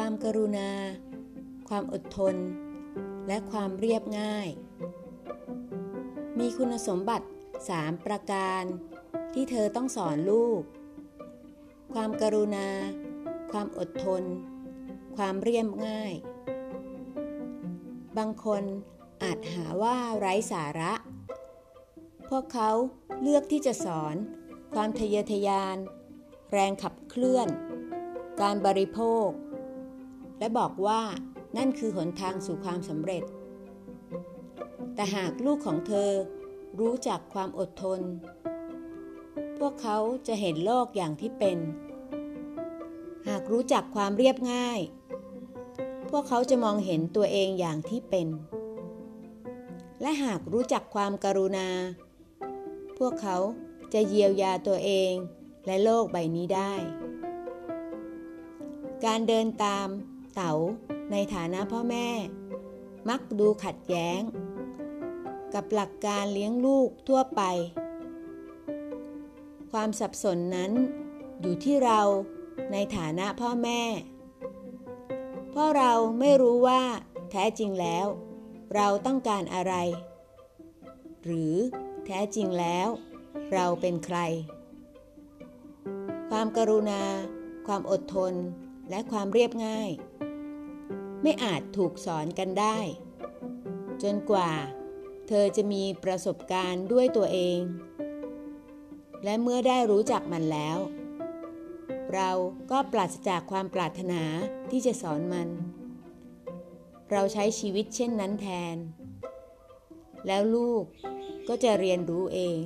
ความกรุณา ความอดทน และความเรียบง่าย มีคุณสมบัติ 3 ประการ ที่เธอต้องสอนลูก ความกรุณา ความอดทน ความเรียบง่าย บางคนอาจหาว่าไร้สาระ พวกเขาเลือกที่จะสอน ความทะเยอทะยาน แรงขับเคลื่อน การบริโภค และบอกว่านั่นคือหนทางสู่ความสำเร็จ แต่หากลูกของเธอรู้จักความอดทน พวกเขาจะเห็นโลกอย่างที่เป็น หากรู้จักความเรียบง่าย พวกเขาจะมองเห็นตัวเองอย่างที่เป็น และหากรู้จักความกรุณา พวกเขาจะเยียวยาตัวเองและโลกใบนี้ได้ การเดินตาม เต๋าในฐานะพ่อแม่ มักดูขัดแย้ง กับหลักการเลี้ยงลูกทั่วไป ความสับสนนั้นอยู่ที่เราในฐานะพ่อแม่ เพราะเราไม่รู้ว่าแท้จริงแล้ว เราต้องการอะไร หรือแท้จริงแล้ว เราเป็นใคร ความกรุณา ความอดทน และความเรียบง่าย ไม่อาจถูกสอนกันได้ จนกว่า เธอจะมีประสบการณ์ด้วยตัวเอง และเมื่อได้รู้จักมันแล้ว เราก็ปราศจากความปรารถนาที่จะสอนมัน เราใช้ชีวิตเช่นนั้นแทน แล้วลูกก็จะเรียนรู้เอง